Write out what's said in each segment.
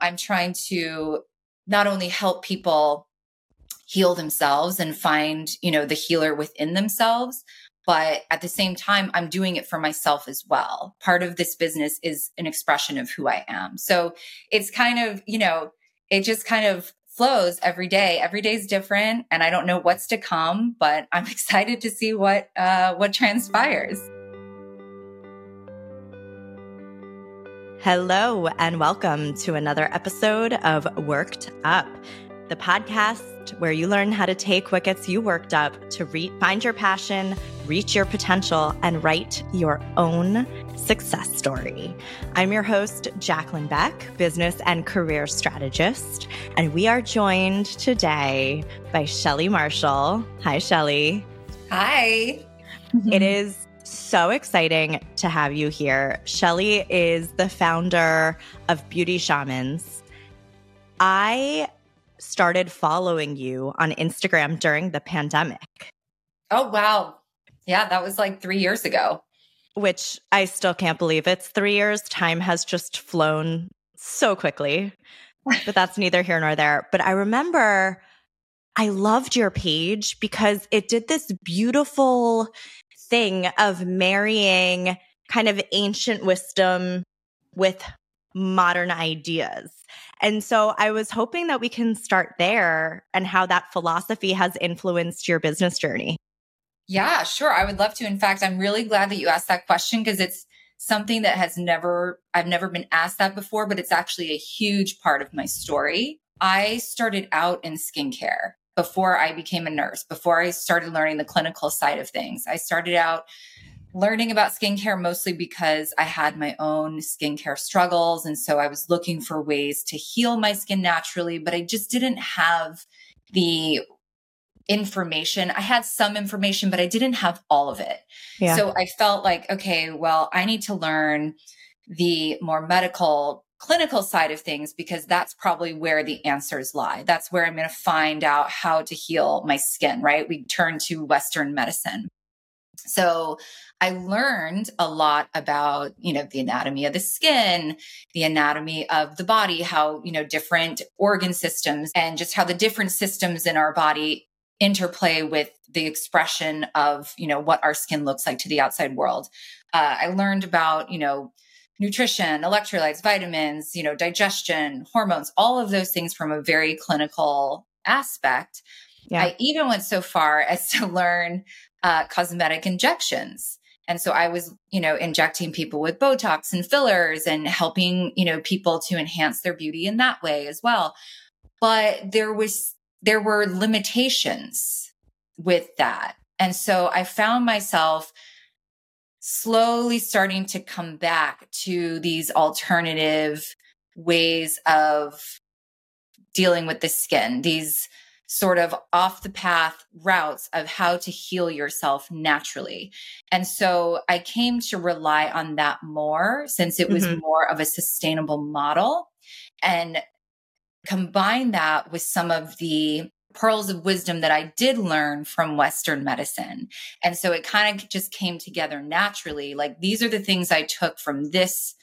I'm trying to not only help people heal themselves and find, you know, the healer within themselves, but at the same time i'm doing it for myself as well. Part of this business is an expression of who i am. So it's kind of you know it just kind of flows every day. Every day is different and i don't know what's to come but i'm excited to see what uh what transpires hello and welcome to another episode of worked up the podcast where you learn how to take what gets you worked up to re- find your passion, reach your potential, and write your own success story. I'm your host, Jaclyn Beck, business and career strategist, and we are joined today by Shelly Marshall. Hi, Shelly. Hi. It is so exciting to have you here. Shelly is the founder of Beauty Shamans. I started following you on Instagram during the pandemic. Oh, wow. Yeah, that was like three years ago. Which I still can't believe it's three years. Time has just flown so quickly, but that's neither here nor there. But I remember I loved your page because it did this beautiful thing of marrying kind of ancient wisdom with modern ideas. And so I was hoping that we can start there and how that philosophy has influenced your business journey. Yeah, sure. I would love to. In fact, I'm really glad that you asked that question because it's something that has never, I've never been asked that before, but it's actually a huge part of my story. I started out in skincare before I became a nurse, before I started learning the clinical side of things. I started out learning about skincare mostly because I had my own skincare struggles. And so I was looking for ways to heal my skin naturally, but I just didn't have the information. I had some information, but I didn't have all of it. Yeah. So I felt like, okay, well, I need to learn the more medical clinical side of things because that's probably where the answers lie. That's where I'm going to find out how to heal my skin, right? We turn to Western medicine. So I learned a lot about, you know, the anatomy of the skin, the anatomy of the body, how, you know, different organ systems and just how the different systems in our body interplay with the expression of, you know, what our skin looks like to the outside world. Uh, I learned about, you know, nutrition, electrolytes, vitamins, you know, digestion, hormones, all of those things from a very clinical aspect. Yeah. I even went so far as to learn uh, cosmetic injections. And so I was, you know, injecting people with Botox and fillers and helping, you know, people to enhance their beauty in that way as well. But there was, there were limitations with that. And so I found myself slowly starting to come back to these alternative ways of dealing with the skin, these sort of off the path routes of how to heal yourself naturally. And so I came to rely on that more since it was mm-hmm. more of a sustainable model and combine that with some of the pearls of wisdom that I did learn from Western medicine. And so it kind of just came together naturally. Like these are the things I took from this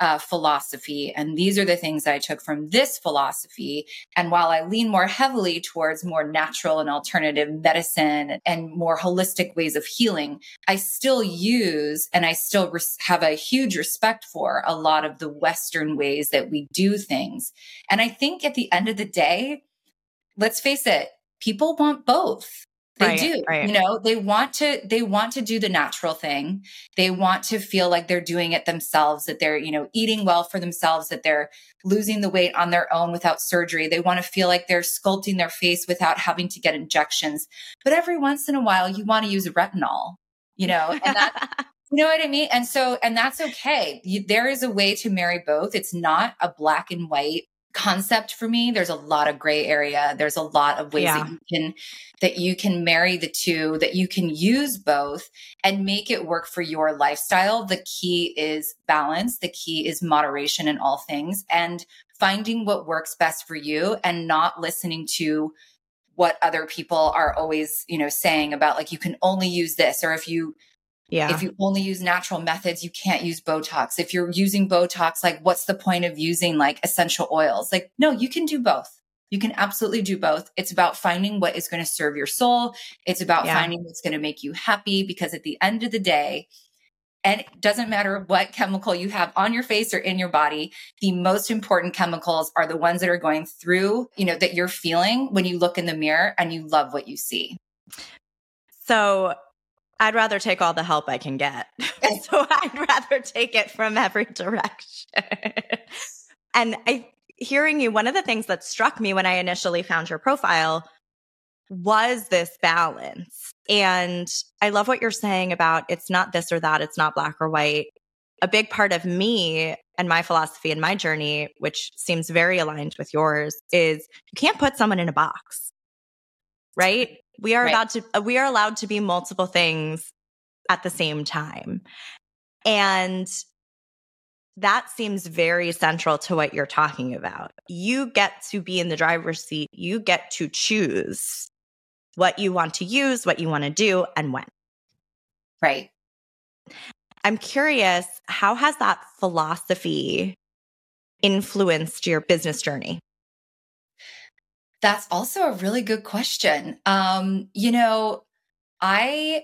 uh, philosophy. And these are the things I took from this philosophy. And while I lean more heavily towards more natural and alternative medicine and more holistic ways of healing, I still use and I still res- have a huge respect for a lot of the Western ways that we do things. And I think at the end of the day, let's face it, people want both. They right, do. Right. You know, they want to they want to do the natural thing. They want to feel like they're doing it themselves, that they're, you know, eating well for themselves, that they're losing the weight on their own without surgery. They want to feel like they're sculpting their face without having to get injections. But every once in a while you want to use retinol, you know, and that You know what I mean? And so, and that's okay. You, there is a way to marry both. It's not a black and white concept for me there's a lot of gray area. There's a lot of ways yeah. that you can that you can marry the two that you can use both and make it work for your lifestyle. The key is balance. The key is moderation in all things and finding what works best for you and not listening to what other people are always you know saying about like you can only use this or if you Yeah. If you only use natural methods, you can't use Botox. If you're using Botox, like what's the point of using like essential oils? Like, no, you can do both. You can absolutely do both. It's about finding what is going to serve your soul. It's about Yeah. finding what's going to make you happy because at the end of the day, and it doesn't matter what chemical you have on your face or in your body, the most important chemicals are the ones that are going through, you know, that you're feeling when you look in the mirror and you love what you see. So I'd rather take all the help I can get. so I'd rather take it from every direction. and I hearing you, one of the things that struck me when I initially found your profile was this balance. And I love what you're saying about it's not this or that, it's not black or white. A big part of me and my philosophy and my journey, which seems very aligned with yours, is you can't put someone in a box. Right? We are Right. allowed to uh, we are allowed to be multiple things at the same time. And that seems very central to what you're talking about. You get to be in the driver's seat. You get to choose what you want to use, what you want to do, and when. Right. I'm curious, how has that philosophy influenced your business journey? That's also a really good question. Um, you know, I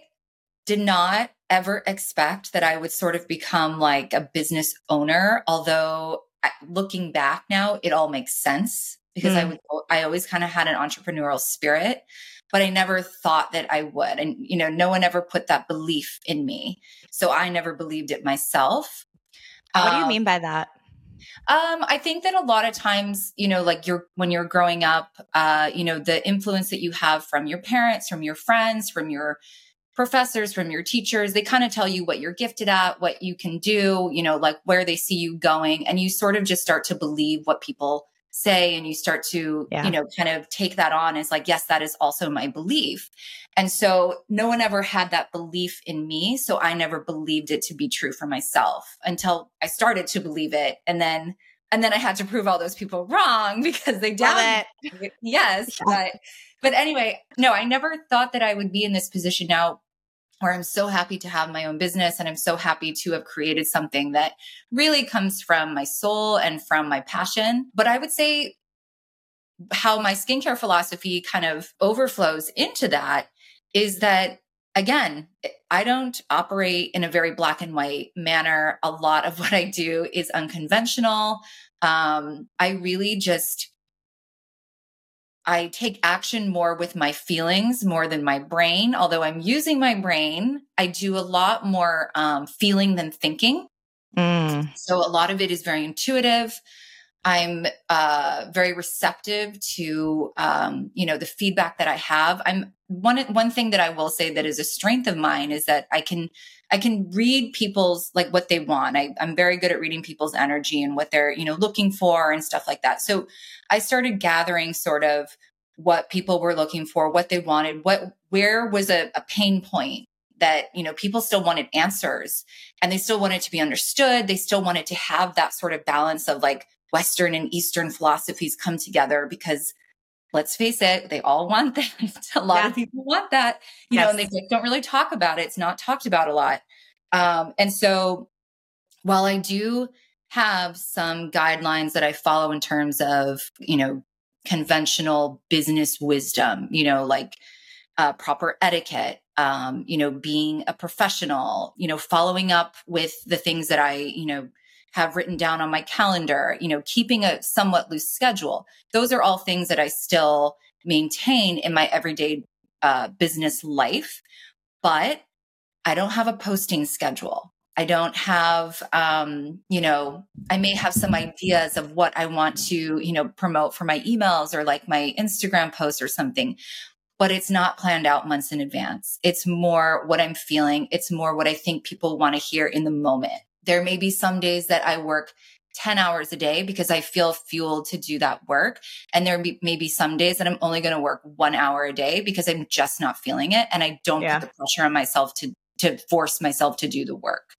did not ever expect that I would sort of become like a business owner, although looking back now, it all makes sense because I Mm. would I always kind of had an entrepreneurial spirit, but I never thought that I would. And you know, no one ever put that belief in me. So I never believed it myself. What do you Um, mean by that? Um, I think that a lot of times, you know, like you're when you're growing up, uh, you know, the influence that you have from your parents, from your friends, from your professors, from your teachers, they kind of tell you what you're gifted at, what you can do, you know, like where they see you going. And you sort of just start to believe what people say and you start to, Yeah. you know, kind of take that on as like, yes, that is also my belief. And so no one ever had that belief in me. So I never believed it to be true for myself until I started to believe it. And then, and then I had to prove all those people wrong because they doubted it. yes Yeah. but but anyway no i never thought that i would be in this position now where i'm so happy to have my own business and i'm so happy to have created something that really comes from my soul and from my passion. But i would say how my skincare philosophy kind of overflows into that is that again i don't operate in a very black and white manner. A lot of what i do is unconventional. Um, i really just I take action more with my feelings more than my brain. Although I'm using my brain, I do a lot more um, feeling than thinking. Mm, So a lot of it is very intuitive. I'm uh, very receptive to um, you know the feedback that I have. I'm one one thing that I will say that is a strength of mine is that I can I can read people's like what they want. I, I'm very good at reading people's energy and what they're you know looking for and stuff like that. So I started gathering sort of what people were looking for, what they wanted, what where was a, a pain point that you know people still wanted answers and they still wanted to be understood. They still wanted to have that sort of balance of like Western and Eastern philosophies come together because let's face it, they all want that. a lot Yeah. of people want that, you know, and they just don't really talk about it. It's not talked about a lot. Um, and so while I do have some guidelines that I follow in terms of, you know, conventional business wisdom, you know, like uh, proper etiquette, um, you know, being a professional, you know, following up with the things that I, you know, have written down on my calendar, you know, keeping a somewhat loose schedule. Those are all things that I still maintain in my everyday uh, business life. But I don't have a posting schedule. I don't have, um, you know, I may have some ideas of what I want to, you know, promote for my emails or like my Instagram posts or something, but it's not planned out months in advance. It's more what I'm feeling. It's more what I think people want to hear in the moment. There may be some days that I work 10 hours a day because I feel fueled to do that work. And there may be some days that I'm only going to work one hour a day because I'm just not feeling it. And I don't Yeah. put the pressure on myself to, to force myself to do the work.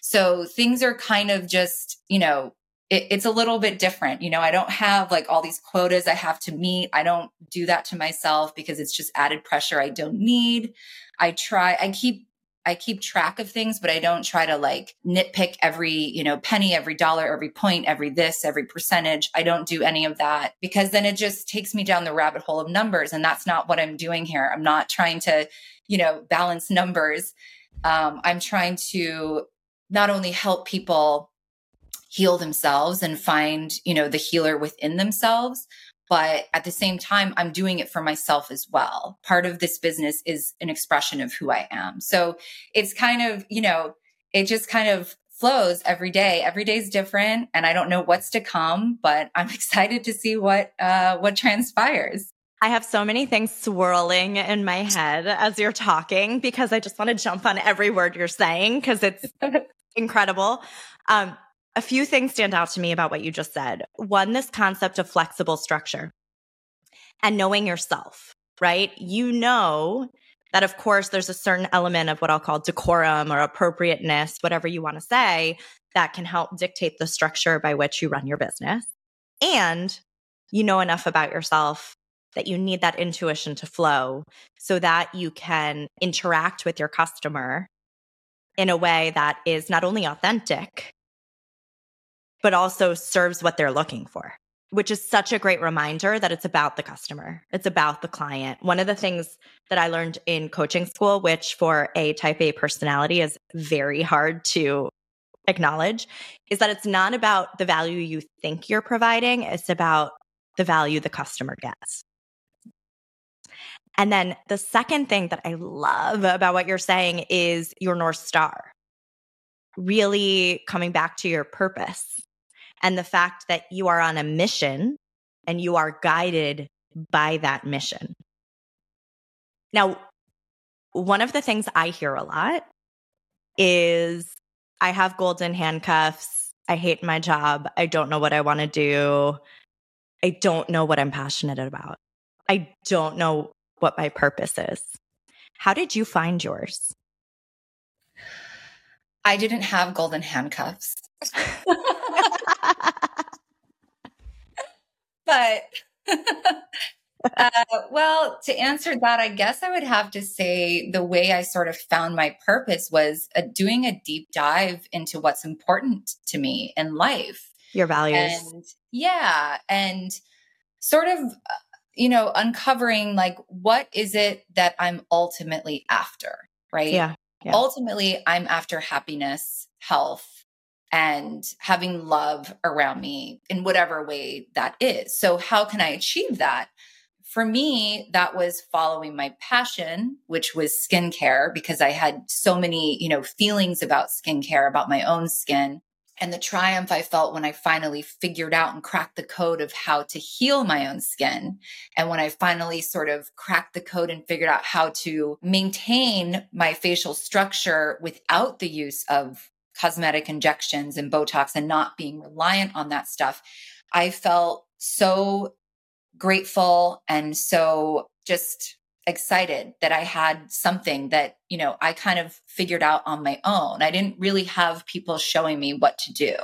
So things are kind of just, you know, it, it's a little bit different. You know, I don't have like all these quotas I have to meet. I don't do that to myself because it's just added pressure I don't need. I try, I keep I keep track of things, but I don't try to like nitpick every, you know, penny, every dollar, every point, every this, every percentage. I don't do any of that because then it just takes me down the rabbit hole of numbers. And that's not what I'm doing here. I'm not trying to, you know, balance numbers. Um, I'm trying to not only help people heal themselves and find, you know, the healer within themselves, but at the same time i'm doing it for myself as well. Part of this business is an expression of who i am. So it's kind of you know it just kind of flows every day. Every day is different and i don't know what's to come but i'm excited to see what uh what transpires. I have so many things swirling in my head as you're talking because I just want to jump on every word you're saying because it's incredible. Um, a few things stand out to me about what you just said. One, this concept of flexible structure and knowing yourself, right? You know that, of course, there's a certain element of what I'll call decorum or appropriateness, whatever you want to say, that can help dictate the structure by which you run your business. And you know enough about yourself that you need that intuition to flow so that you can interact with your customer in a way that is not only authentic, but also serves what they're looking for, which is such a great reminder that it's about the customer, it's about the client. One of the things that I learned in coaching school, which for a type A personality is very hard to acknowledge, is that it's not about the value you think you're providing, it's about the value the customer gets. And then the second thing that I love about what you're saying is your North Star. Really coming back to your purpose and the fact that you are on a mission and you are guided by that mission. Now, one of the things I hear a lot is I have golden handcuffs. I hate my job. I don't know what I want to do. I don't know what I'm passionate about. I don't know what my purpose is. How did you find yours? I didn't have golden handcuffs. but uh, well, to answer that, I guess I would have to say the way I sort of found my purpose was uh, doing a deep dive into what's important to me in life, your values. And yeah. And sort of, uh, you know, uncovering like, what is it that I'm ultimately after? Right. Yeah. yeah. Ultimately, I'm after happiness, health, and having love around me in whatever way that is. So, how can I achieve that? For me, that was following my passion, which was skincare, because I had so many, you know, feelings about skincare, about my own skin, and the triumph I felt when I finally figured out and cracked the code of how to heal my own skin. And when I finally sort of cracked the code and figured out how to maintain my facial structure without the use of cosmetic injections and Botox and not being reliant on that stuff, I felt so grateful and so just excited that I had something that, you know, I kind of figured out on my own. I didn't really have people showing me what to do.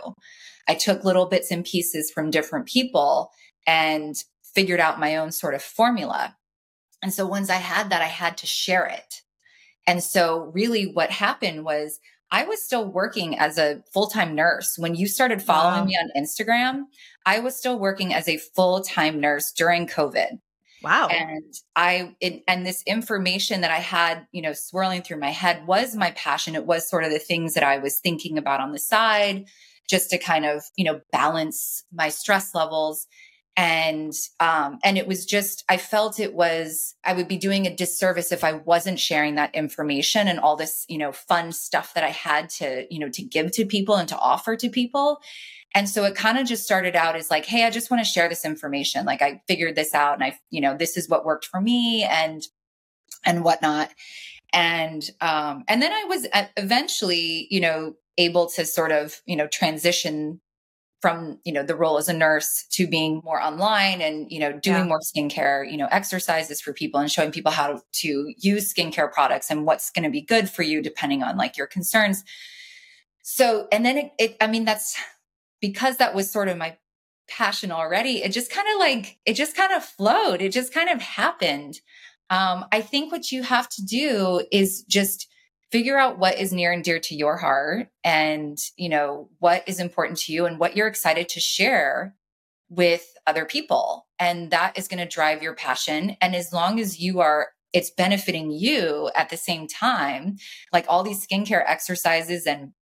I took little bits and pieces from different people and figured out my own sort of formula. And so once I had that, I had to share it. And so really what happened was I was still working as a full time nurse. When you started following wow. me on Instagram, I was still working as a full time nurse during COVID. Wow. And I, it, and this information that I had, you know, swirling through my head was my passion. It was sort of the things that I was thinking about on the side just to kind of, you know, balance my stress levels and um and it was just i felt it was i would be doing a disservice if i wasn't sharing that information and all this you know fun stuff that i had to you know to give to people and to offer to people. And so it kind of just started out as like hey i just want to share this information. Like i figured this out and i you know this is what worked for me and and whatnot. And um and then i was uh, eventually you know able to sort of you know transition from you know the role as a nurse to being more online and you know doing yeah. more skincare you know exercises for people and showing people how to use skincare products and what's going to be good for you depending on like your concerns so and then it, it i mean that's because that was sort of my passion already it just kind of like it just kind of flowed it just kind of happened um i think what you have to do is just figure out what is near and dear to your heart and, you know, what is important to you and what you're excited to share with other people. And that is going to drive your passion. And as long as you are, it's benefiting you at the same time, like all these skincare exercises and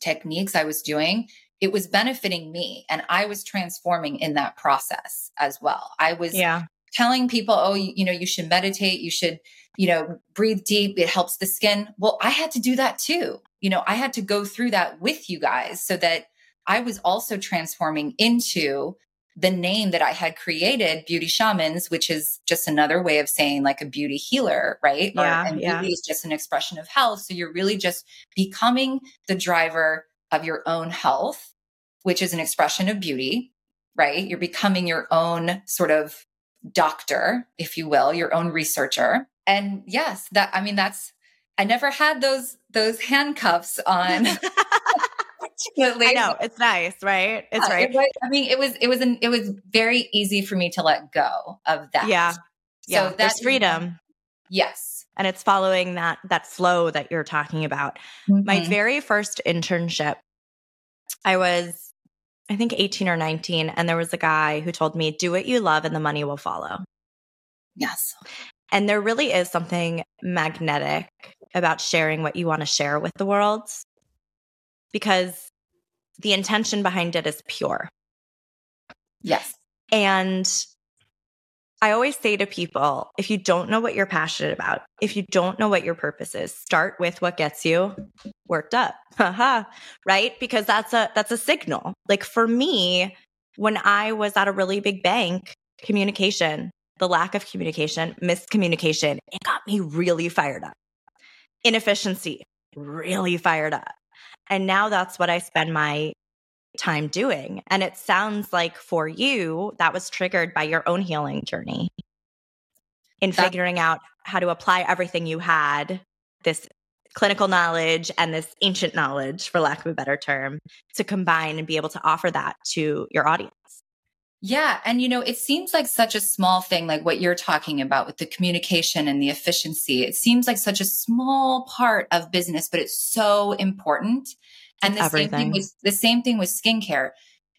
techniques I was doing, it was benefiting me. And I was transforming in that process as well. I was yeah. Telling people, oh, you, you know, you should meditate, you should, you know, breathe deep, it helps the skin. Well, I had to do that too. You know, I had to go through that with you guys so that I was also transforming into the name that I had created, Beauty Shamans, which is just another way of saying like a beauty healer, right? Yeah, or, and yeah. beauty is just an expression of health. So you're really just becoming the driver of your own health, which is an expression of beauty, right? You're becoming your own sort of doctor, if you will, your own researcher. And yes, that I mean that's I never had those those handcuffs on I know it's nice, right? It's yeah, right. It was, I mean, it was it was an, it was very easy for me to let go of that. Yeah, yeah. So that's freedom. Yes, and it's following that that flow that you're talking about. Mm-hmm. My very first internship, I was, I think, 18 or 19, and there was a guy who told me, "Do what you love, and the money will follow." Yes. And there really is something magnetic about sharing what you want to share with the world because the intention behind it is pure. Yes. And I always say to people if you don't know what you're passionate about, if you don't know what your purpose is, start with what gets you worked up. Haha, right? Because that's a that's a signal. Like for me, when I was at a really big bank, communication, the lack of communication, miscommunication, it got me really fired up. Inefficiency, really fired up. And now that's what I spend my time doing. And it sounds like for you, that was triggered by your own healing journey in that- figuring out how to apply everything you had, this clinical knowledge and this ancient knowledge, for lack of a better term, to combine and be able to offer that to your audience. Yeah. And, you know, it seems like such a small thing, like what you're talking about with the communication and the efficiency. It seems like such a small part of business, but it's so important. And the Everything. same thing with the same thing with skincare.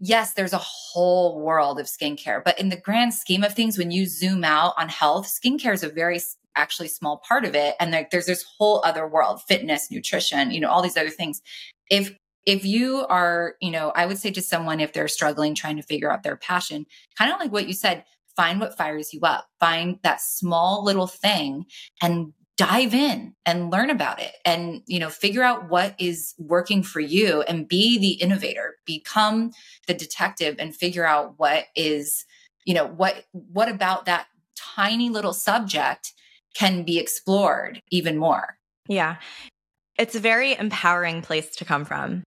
Yes, there's a whole world of skincare, but in the grand scheme of things, when you zoom out on health, skincare is a very actually small part of it. And like, there's this whole other world, fitness, nutrition, you know, all these other things. If if you are, you know, I would say to someone if they're struggling trying to figure out their passion, kind of like what you said, find what fires you up, find that small little thing and dive in and learn about it and you know figure out what is working for you and be the innovator. Become the detective and figure out what is you know what what about that tiny little subject can be explored even more. Yeah. It's a very empowering place to come from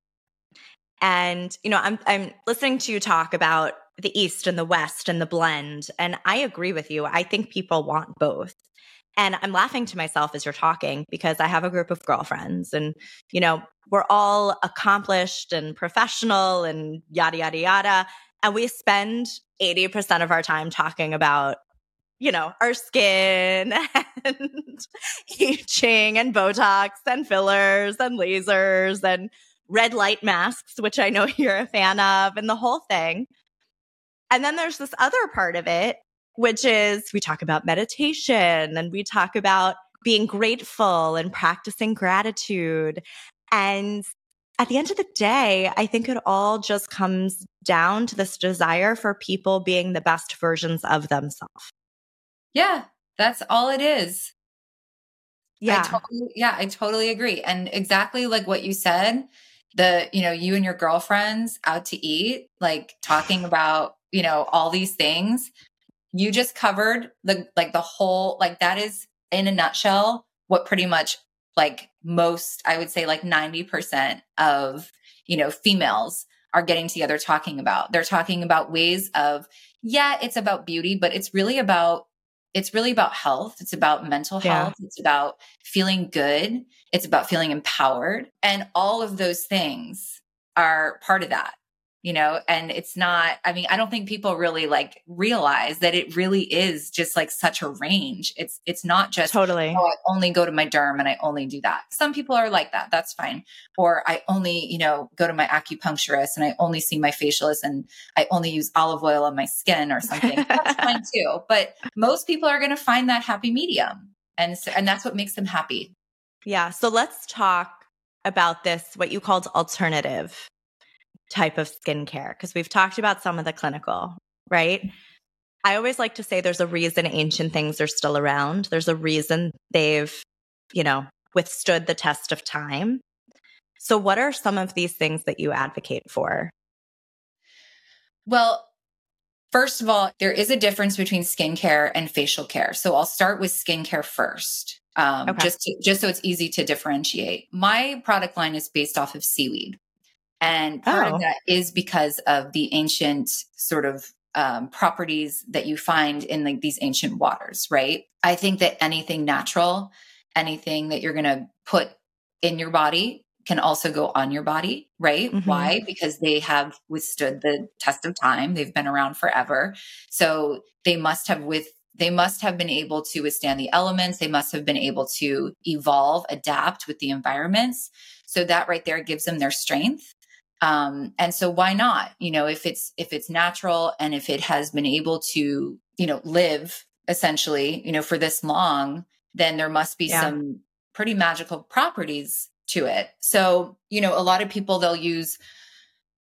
and, you know, I'm I'm listening to you talk about the East and the West and the blend. And I agree with you. I think people want both. And I'm laughing to myself as you're talking because I have a group of girlfriends and, you know, we're all accomplished and professional and yada, yada, yada. And we spend 80% of our time talking about, you know, our skin and aging and Botox and fillers and lasers and red light masks, which I know you're a fan of, and the whole thing. And then there's this other part of it, which is we talk about meditation and we talk about being grateful and practicing gratitude. And at the end of the day, I think it all just comes down to this desire for people being the best versions of themselves. Yeah, that's all it is. Yeah. I totally, yeah, I totally agree. And exactly like what you said, the you know you and your girlfriends out to eat like talking about you know all these things you just covered the like the whole like that is in a nutshell what pretty much like most i would say like 90% of you know females are getting together talking about. They're talking about ways of yeah it's about beauty but it's really about it's really about health. It's about mental health. Yeah. It's about feeling good. It's about feeling empowered. And all of those things are part of that. You know and it's not i mean i don't think people really like realize that it really is just like such a range. It's it's not just totally. Oh, i only go to my derm and i only do that. Some people are like that. That's fine. Or i only you know go to my acupuncturist and i only see my facialist and i only use olive oil on my skin or something. That's fine too. But most people are going to find that happy medium and so, and that's what makes them happy. Yeah so let's talk about this what you called alternative type of skincare? Because we've talked about some of the clinical, right? I always like to say there's a reason ancient things are still around. There's a reason they've, you know, withstood the test of time. So, what are some of these things that you advocate for? Well, first of all, there is a difference between skincare and facial care. So, I'll start with skincare first. Um, okay. just to, just so it's easy to differentiate. My product line is based off of seaweed. And part oh. of that is because of the ancient sort of um, properties that you find in like these ancient waters, right? I think that anything natural, anything that you're going to put in your body can also go on your body, right? Mm-hmm. Why? Because they have withstood the test of time. They've been around forever. So they must have with they must have been able to withstand the elements. They must have been able to evolve, adapt with the environments. So that right there gives them their strength um and so why not you know if it's if it's natural and if it has been able to you know live essentially you know for this long then there must be yeah. some pretty magical properties to it so you know a lot of people they'll use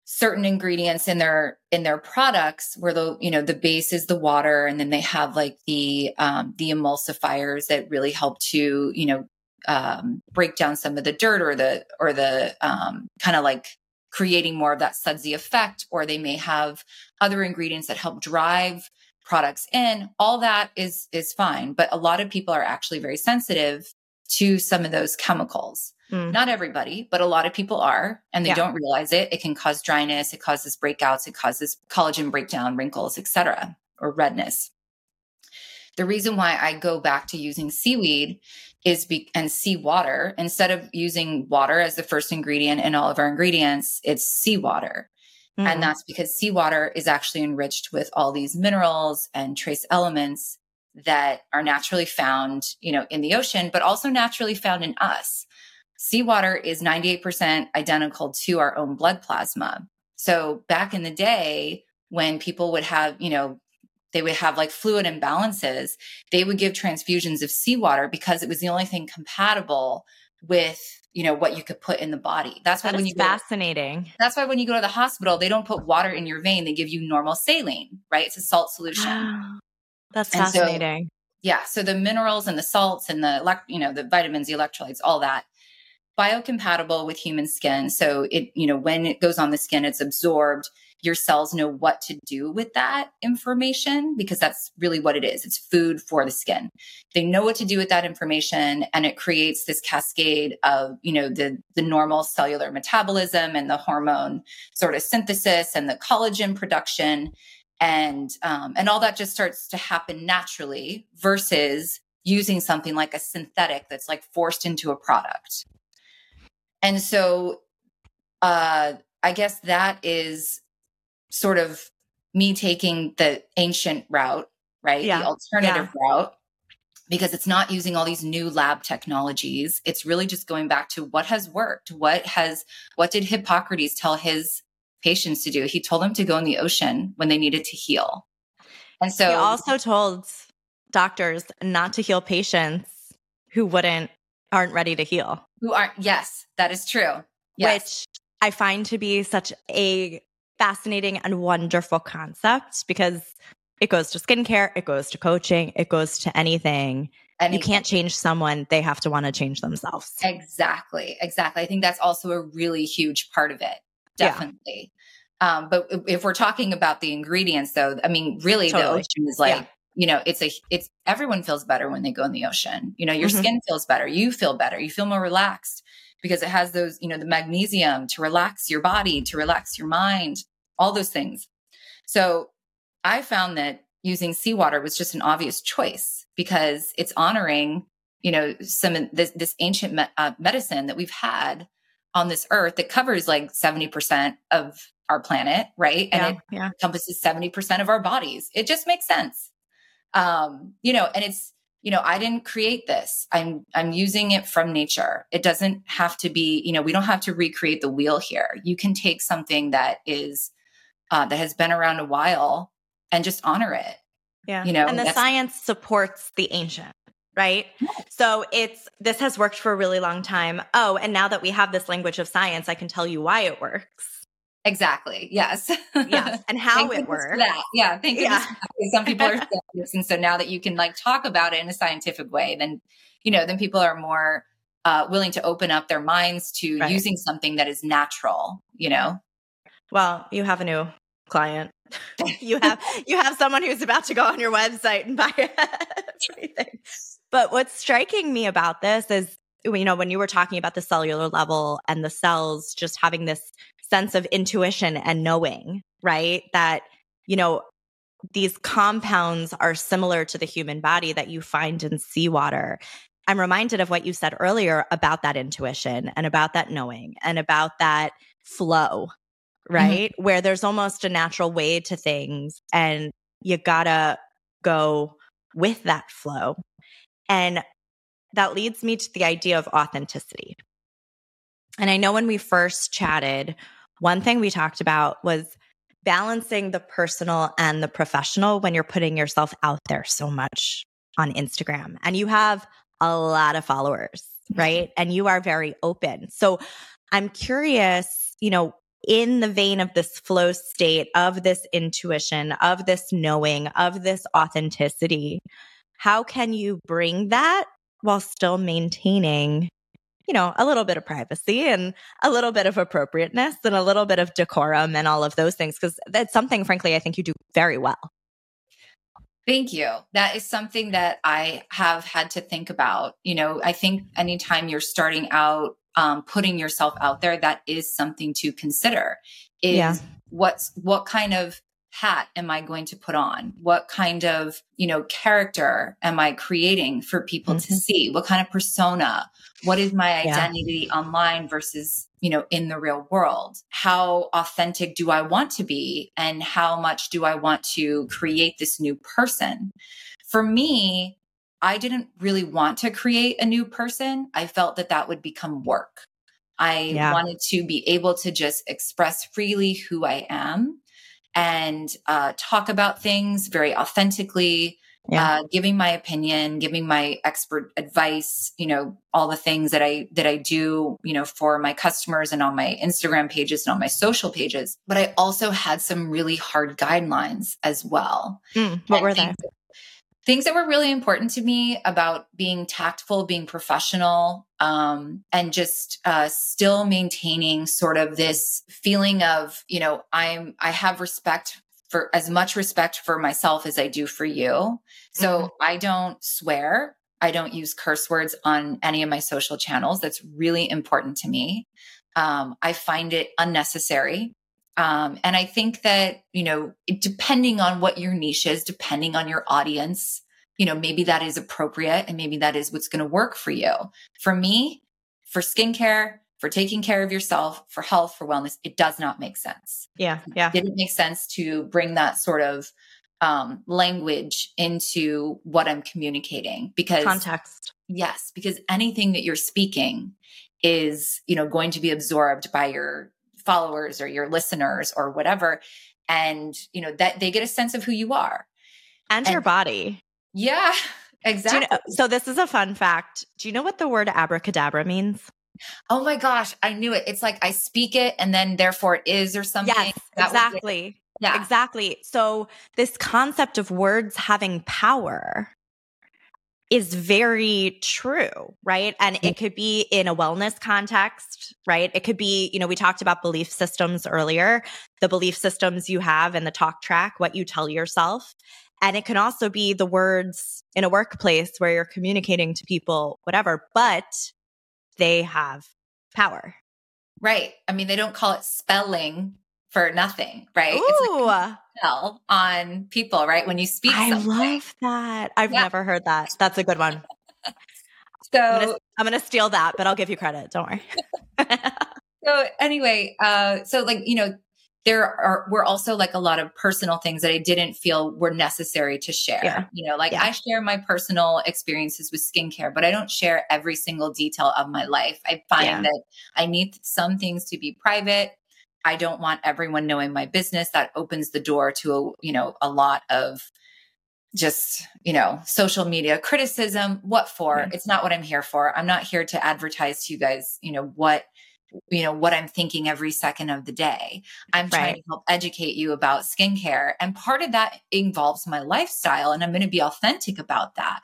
certain ingredients in their in their products where the you know the base is the water and then they have like the um the emulsifiers that really help to you know um break down some of the dirt or the or the um kind of like creating more of that sudsy effect, or they may have other ingredients that help drive products in. All that is is fine, but a lot of people are actually very sensitive to some of those chemicals. Mm. Not everybody, but a lot of people are, and they yeah. don't realize it. It can cause dryness, it causes breakouts, it causes collagen breakdown, wrinkles, etc., or redness. The reason why I go back to using seaweed is be- and seawater instead of using water as the first ingredient in all of our ingredients, it's seawater. Mm-hmm. And that's because seawater is actually enriched with all these minerals and trace elements that are naturally found, you know, in the ocean, but also naturally found in us. Seawater is 98% identical to our own blood plasma. So back in the day, when people would have, you know, they would have like fluid imbalances, they would give transfusions of seawater because it was the only thing compatible with you know what you could put in the body. That's why that when you fascinating. Go, that's why when you go to the hospital, they don't put water in your vein; they give you normal saline, right? It's a salt solution. that's and fascinating. So, yeah, so the minerals and the salts and the you know the vitamins, the electrolytes, all that biocompatible with human skin. So it you know when it goes on the skin, it's absorbed your cells know what to do with that information because that's really what it is. It's food for the skin. They know what to do with that information and it creates this cascade of, you know, the the normal cellular metabolism and the hormone sort of synthesis and the collagen production and um, and all that just starts to happen naturally versus using something like a synthetic that's like forced into a product. And so uh I guess that is sort of me taking the ancient route, right? Yeah. The alternative yeah. route, because it's not using all these new lab technologies. It's really just going back to what has worked. What has, what did Hippocrates tell his patients to do? He told them to go in the ocean when they needed to heal. And so he also told doctors not to heal patients who wouldn't, aren't ready to heal. Who aren't, yes, that is true. Yes. Which I find to be such a fascinating and wonderful concept because it goes to skincare, it goes to coaching, it goes to anything. anything. You can't change someone, they have to want to change themselves. Exactly. Exactly. I think that's also a really huge part of it. Definitely. Yeah. Um, but if we're talking about the ingredients though, I mean, really totally. the ocean is like, yeah. you know, it's a, it's everyone feels better when they go in the ocean. You know, your mm-hmm. skin feels better. You feel better. You feel more relaxed because it has those, you know, the magnesium to relax your body, to relax your mind, all those things. So I found that using seawater was just an obvious choice because it's honoring, you know, some this, this ancient me- uh, medicine that we've had on this earth that covers like 70% of our planet, right? And Yeah, it yeah. encompasses 70% of our bodies. It just makes sense. Um, you know, and it's, you know, I didn't create this. I'm I'm using it from nature. It doesn't have to be, you know, we don't have to recreate the wheel here. You can take something that is uh, that has been around a while and just honor it. Yeah. You know, and the science supports the ancient, right? So it's this has worked for a really long time. Oh, and now that we have this language of science, I can tell you why it works. Exactly. Yes. Yes. And how it works. That. Yeah. Thank Yeah. goodness for that, because Some people are skeptics. And so now that you can like talk about it in a scientific way, then, you know, then people are more uh, willing to open up their minds to Right. using something that is natural, you know? Well, you have a new client. you have you have someone who's about to go on your website and buy everything. But what's striking me about this is you know when you were talking about the cellular level and the cells just having this sense of intuition and knowing, right? That you know these compounds are similar to the human body that you find in seawater. I'm reminded of what you said earlier about that intuition and about that knowing and about that flow, mm-hmm. right? Where there's almost a natural way to things and you gotta go with that flow. And that leads me to the idea of authenticity. And I know when we first chatted, one thing we talked about was balancing the personal and the professional when you're putting yourself out there so much on Instagram. And you have a lot of followers, mm-hmm. right? And you are very open. So I'm curious, you know, in the vein of this flow state, of this intuition, of this knowing, of this authenticity, how can you bring that while still maintaining, you know, a little bit of privacy and a little bit of appropriateness and a little bit of decorum and all of those things? Because that's something, frankly, I think you do very well. Thank you. That is something that I have had to think about. You know, I think anytime you're starting out, um, putting yourself out there, that is something to consider. Is Yeah. what's what kind of hat am I going to put on? What kind of, you know, character am I creating for people to Mhm. see? What kind of persona? What is my Yeah. identity online versus, you know, in the real world? How authentic do I want to be? And how much do I want to create this new person? For me, I didn't really want to create a new person. I felt that that would become work. I Yeah. wanted to be able to just express freely who I am and uh, talk about things very authentically, Yeah. uh, giving my opinion, giving my expert advice. You know, all the things that I that I do. You know, for my customers and on my Instagram pages and on my social pages. But I also had some really hard guidelines as well. Mm, what And were they? Things, that were really important to me about being tactful, being professional, um, and just uh, still maintaining sort of this feeling of, you know, I'm I have respect for as much respect for myself as I do for you. So Mhm. I don't swear. I don't use curse words on any of my social channels. That's really important to me. Um, I find it unnecessary. Um, and I think that, you know, depending on what your niche is, depending on your audience, you know, maybe that is appropriate and maybe that is what's going to work for you. For me, for skincare, for taking care of yourself, for health, for wellness, it does not make sense. Yeah. Yeah. It didn't make sense to bring that sort of um, language into what I'm communicating because Context. Yes, because anything that you're speaking is, you know, going to be absorbed by your followers or your listeners or whatever and, you know, that they get a sense of who you are. And, And- your body. Yeah, Do you exactly. know, so this is a fun fact. Do you know what the word abracadabra means? oh my gosh, I knew it. It's like I speak it and then therefore it is or something. Yes, That exactly. Yeah. Exactly. So this concept of words having power is very true, right? And it could be in a wellness context, right? It could be, you know, we talked about belief systems earlier, the belief systems you have and the talk track, what you tell yourself. And it can also be the words in a workplace where you're communicating to people, whatever, but they have power. Right. I mean, they don't call it spelling for nothing, right? It's Ooh, like on people, right? When you speak I something. love that. I've Yeah. never heard that. That's a good one. so I'm gonna, I'm gonna steal that, but I'll give you credit. Don't worry. so anyway uh so like you know there are were also like a lot of personal things that I didn't feel were necessary to share. Yeah. You know, like Yeah. I share my personal experiences with skincare, but I don't share every single detail of my life. I find Yeah. that I need some things to be private. I don't want everyone knowing my business. That opens the door to a, you know, a lot of just, you know, social media criticism. What for? It's not what I'm here for. I'm not here to advertise to you guys, you know, what you know what i'm thinking every second of the day i'm trying Right. to help educate you about skincare and part of that involves my lifestyle and i'm going to be authentic about that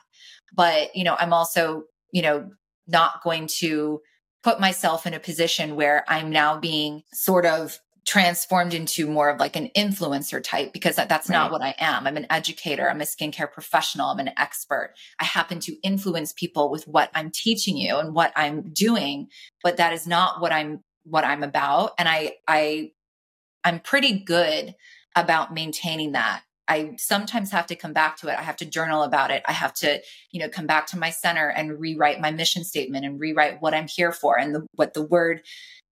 but you know i'm also you know not going to put myself in a position where i'm now being sort of transformed into more of like an influencer type because that, that's not what i am. I'm an educator. I'm a skincare professional. I'm an expert. I happen to influence people with what i'm teaching you and what i'm doing but that is not what i'm what i'm about. And i i i'm pretty good about maintaining that i sometimes have to come back to it. I have to journal about it. I have to you know come back to my center and rewrite my mission statement and rewrite what i'm here for and the, what the word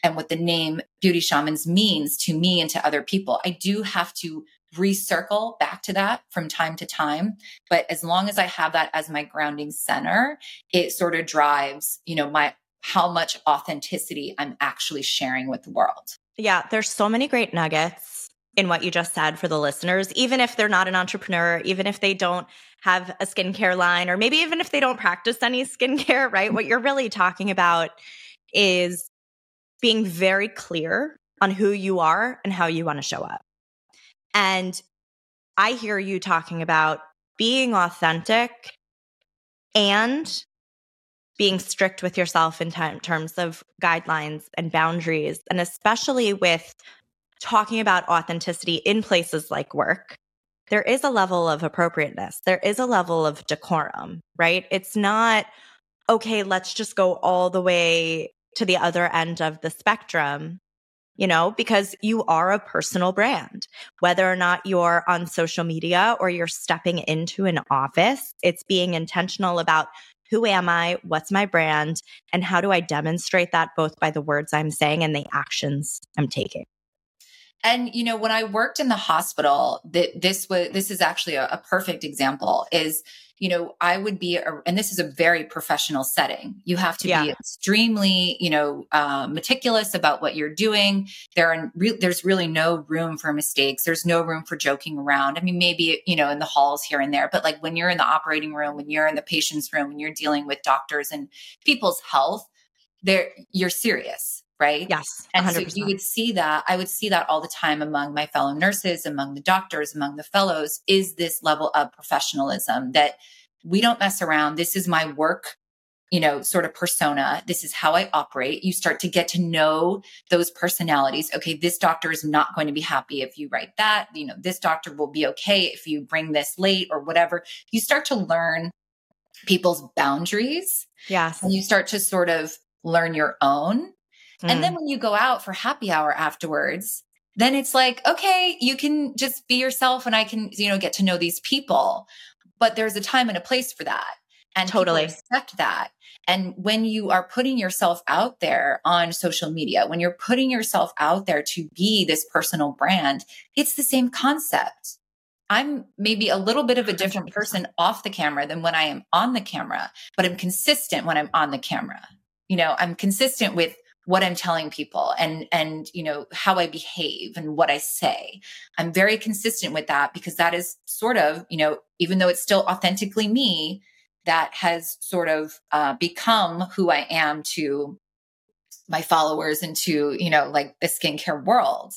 and what the name beauty shamans means to me and to other people. I do have to recircle back to that from time to time but as long as i have that as my grounding center it sort of drives you know my how much authenticity i'm actually sharing with the world. Yeah, there's so many great nuggets in what you just said for the listeners, even if they're not an entrepreneur, even if they don't have a skincare line, or maybe even if they don't practice any skincare, right? What you're really talking about is being very clear on who you are and how you want to show up. And I hear you talking about being authentic and being strict with yourself in terms of guidelines and boundaries, and especially with talking about authenticity in places like work. There is a level of appropriateness. There is a level of decorum, right? It's not, okay, let's just go all the way to the other end of the spectrum, you know, because you are a personal brand. Whether or not you're on social media or you're stepping into an office, it's being intentional about who am I? What's my brand? And how do I demonstrate that both by the words I'm saying and the actions I'm taking? And you know when i worked in the hospital that this was this is actually a, a perfect example is you know i would be a, and this is a very professional setting. You have to Yeah. be extremely you know uh, meticulous about what you're doing. There are re- there's really no room for mistakes. There's no room for joking around. I mean maybe you know in the halls here and there but like when you're in the operating room when you're in the patient's room when you're dealing with doctors and people's health there you're serious right Yes. and 100%. so you would see that, I would see that all the time among my fellow nurses, among the doctors, among the fellows, is this level of professionalism that we don't mess around. This is my work, you know, sort of persona. This is how I operate. You start to get to know those personalities. Okay, this doctor is not going to be happy if you write that. You know, this doctor will be okay if you bring this late or whatever. You start to learn people's boundaries yes. and you start to sort of learn your own. And Mm. then when you go out for happy hour afterwards, then it's like, okay, you can just be yourself and I can, you know, get to know these people. But there's a time and a place for that. And Totally. accept that. And when you are putting yourself out there on social media, when you're putting yourself out there to be this personal brand, it's the same concept. I'm maybe a little bit of a different person off the camera than when I am on the camera, but I'm consistent when I'm on the camera. You know, I'm consistent with what I'm telling people and and you know how I behave and what I say. I'm very consistent with that because that is sort of, you know, even though it's still authentically me, that has sort of uh, become who I am to my followers and to, you know, like the skincare world.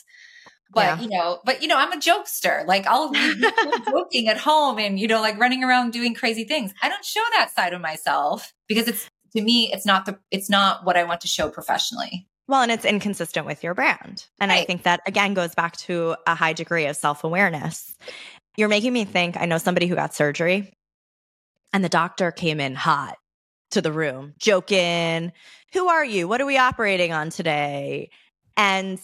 But Yeah. you know, but you know, I'm a jokester. Like I'll be joking at home and you know, like running around doing crazy things. I don't show that side of myself because it's to me, it's not the it's not what I want to show professionally. Well, and it's inconsistent with your brand. And I think that again goes back to a high degree of self awareness. You're making me think I know somebody who got surgery and the doctor came in hot to the room, joking, Who are you? What are we operating on today? And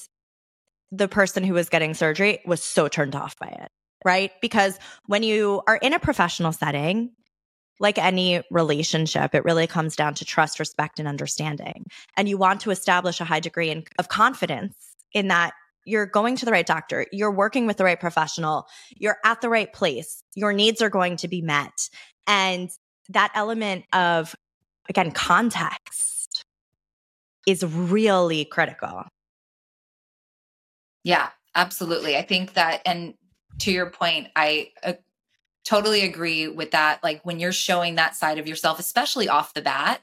the person who was getting surgery was so turned off by it, right? Because when you are in a professional setting, like any relationship, it really comes down to trust, respect, and understanding. And you want to establish a high degree in, of confidence in that you're going to the right doctor, you're working with the right professional, you're at the right place, your needs are going to be met. And that element of, again, context is really critical. Yeah, absolutely. I think that, and to your point, I uh, totally agree with that. Like when you're showing that side of yourself, especially off the bat,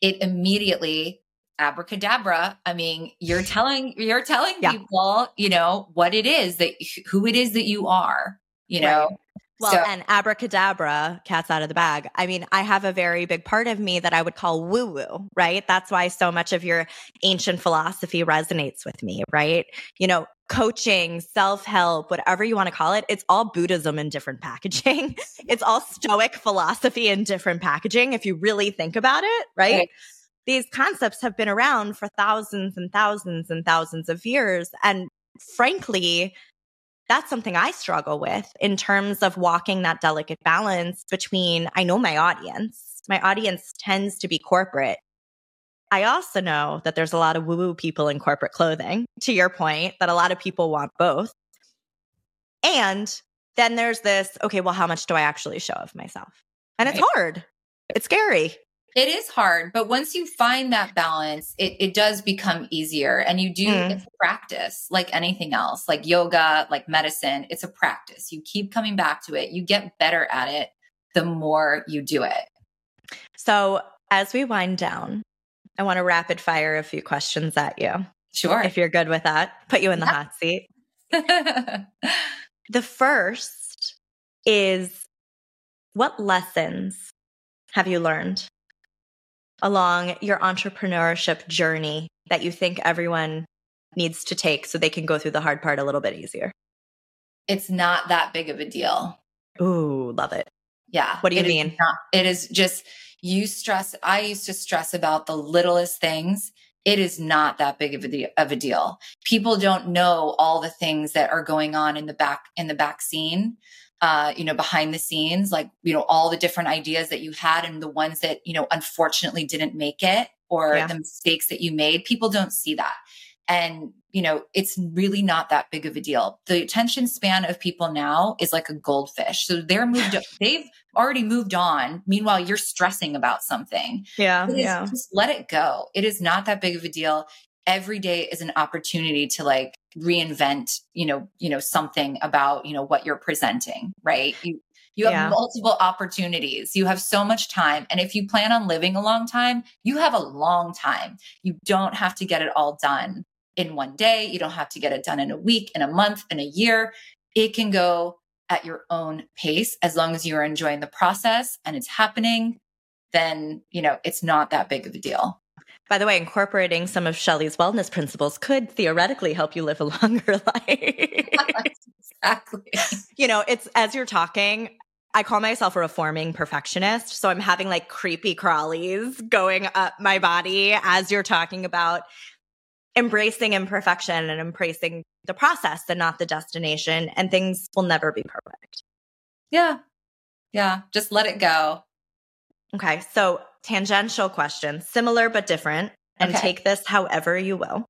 it immediately abracadabra. I mean, you're telling you're telling yeah. people, you know, what it is that who it is that you are, you know. Right. Well, so, and abracadabra, cats out of the bag. I mean, I have a very big part of me that I would call woo woo, right? That's why so much of your ancient philosophy resonates with me, right? You know, coaching, self help, whatever you want to call it, it's all Buddhism in different packaging. it's all Stoic philosophy in different packaging, if you really think about it, right? right? These concepts have been around for thousands and thousands and thousands of years. And frankly, that's something I struggle with in terms of walking that delicate balance between I know my audience. My audience tends to be corporate. I also know that there's a lot of woo woo people in corporate clothing, to your point, that a lot of people want both. And then there's this okay, well, how much do I actually show of myself? And it's hard, it's scary. It is hard, but once you find that balance, it, it does become easier. And you do mm. it's practice like anything else, like yoga, like medicine. It's a practice. You keep coming back to it. You get better at it the more you do it. So as we wind down, I want to rapid fire a few questions at you. Sure. If you're good with that, put you in the yeah. hot seat. the first is what lessons have you learned along your entrepreneurship journey that you think everyone needs to take so they can go through the hard part a little bit easier? It's not that big of a deal. Ooh, love it. Yeah. What do you mean? Not, it is just you stress. I used to stress about the littlest things. It is not that big of a, deal, of a deal. People don't know all the things that are going on in the back in the back scene uh, you know, behind the scenes, like, you know, all the different ideas that you had and the ones that, you know, unfortunately didn't make it or yeah. the mistakes that you made. People don't see that. And, you know, it's really not that big of a deal. The attention span of people now is like a goldfish. So they're moved, they've already moved on. Meanwhile, you're stressing about something. Yeah. yeah. Just let it go. It is not that big of a deal. Every day is an opportunity to like reinvent you know you know something about you know what you're presenting right? You you have yeah. multiple opportunities. You have so much time. And if you plan on living a long time you have a long time. You don't have to get it all done in one day. You don't have to get it done in a week in a month in a year. It can go at your own pace. As long as you're enjoying the process and it's happening then you know it's not that big of a deal by the way, incorporating some of Shelly's wellness principles could theoretically help you live a longer life. exactly. You know, it's as you're talking, I call myself a reforming perfectionist. So I'm having like creepy crawlies going up my body as you're talking about embracing imperfection and embracing the process and not the destination. And things will never be perfect. Yeah. Yeah. Just let it go. Okay. So tangential question, similar but different, and okay. take this however you will.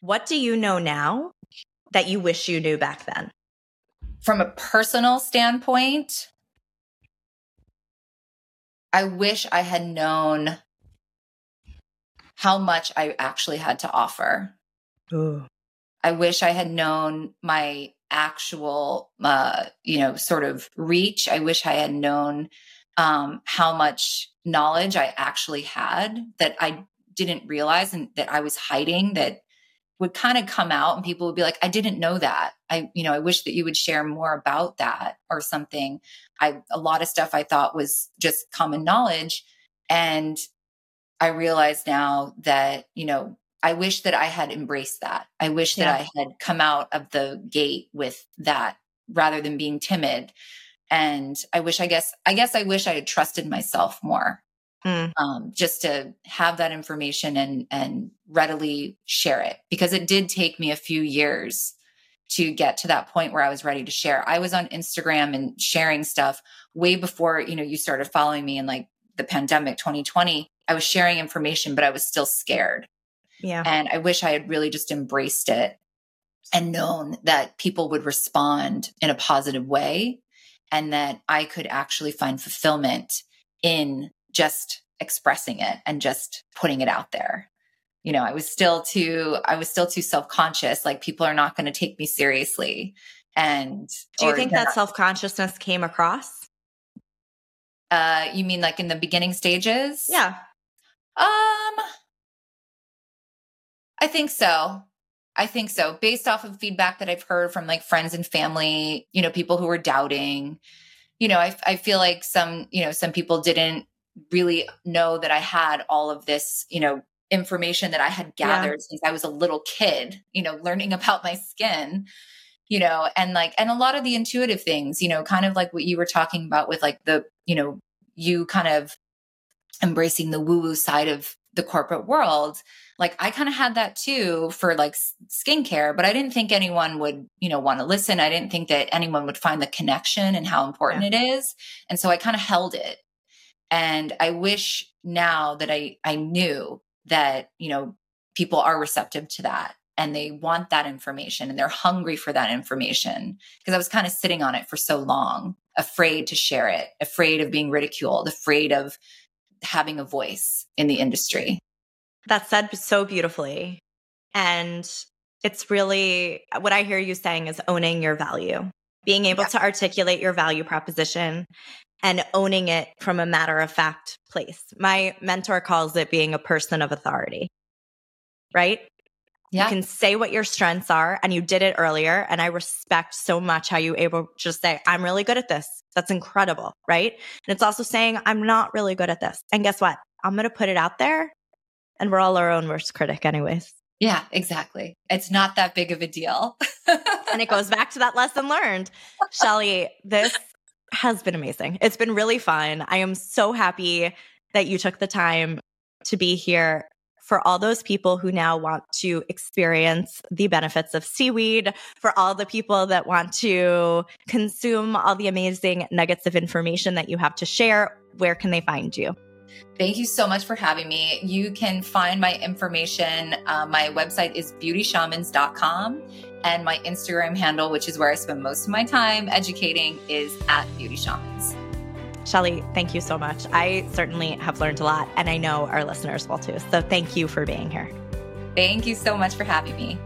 What do you know now that you wish you knew back then? From a personal standpoint, I wish I had known how much I actually had to offer. Ooh. I wish I had known my actual, uh, you know, sort of reach. I wish I had known um, how much knowledge I actually had that I didn't realize and that I was hiding that would kind of come out and people would be like, I didn't know that. I, you know, I wish that you would share more about that or something. I, a lot of stuff I thought was just common knowledge. And I realize now that, you know, I wish that I had embraced that. I wish that I had come out of the gate with that rather than being timid and i wish i guess i guess i wish i had trusted myself more mm. um, just to have that information and and readily share it because it did take me a few years to get to that point where i was ready to share i was on instagram and sharing stuff way before you know you started following me in like the pandemic 2020 i was sharing information but i was still scared Yeah. And I wish I had really just embraced it and known that people would respond in a positive way and that I could actually find fulfillment in just expressing it and just putting it out there. You know, I was still too I was still too self-conscious like people are not going to take me seriously. And Do you think that self-consciousness came across? Uh you mean like in the beginning stages? Yeah. Um I think so. I think so. Based off of feedback that I've heard from like friends and family, you know, people who were doubting, you know, I, I feel like some, you know, some people didn't really know that I had all of this, you know, information that I had gathered yeah. since I was a little kid, you know, learning about my skin, you know, and like, and a lot of the intuitive things, you know, kind of like what you were talking about with like the, you know, you kind of embracing the woo woo side of the corporate world like i kind of had that too for like skincare but i didn't think anyone would you know want to listen. I didn't think that anyone would find the connection and how important yeah. it is and so i kind of held it. And i wish now that i i knew that you know people are receptive to that and they want that information and they're hungry for that information because i was kind of sitting on it for so long afraid to share it afraid of being ridiculed afraid of having a voice in the industry. That's said so beautifully. And it's really what I hear you saying is owning your value, being able yeah. to articulate your value proposition and owning it from a matter of fact place. My mentor calls it being a person of authority, right? Yeah. You can say what your strengths are, and you did it earlier. And I respect so much how you able to just say, I'm really good at this. That's incredible. Right. And it's also saying, I'm not really good at this. And guess what? I'm going to put it out there. And we're all our own worst critic, anyways. Yeah, exactly. It's not that big of a deal. and it goes back to that lesson learned. Shelly, this has been amazing. It's been really fun. I am so happy that you took the time to be here for all those people who now want to experience the benefits of seaweed, for all the people that want to consume all the amazing nuggets of information that you have to share, where can they find you? Thank you so much for having me. You can find my information. Uh, my website is beautyshamans.com, and my Instagram handle, which is where I spend most of my time educating, is at beautyshamans. Shelly, thank you so much. I certainly have learned a lot, and I know our listeners will too. So thank you for being here. Thank you so much for having me.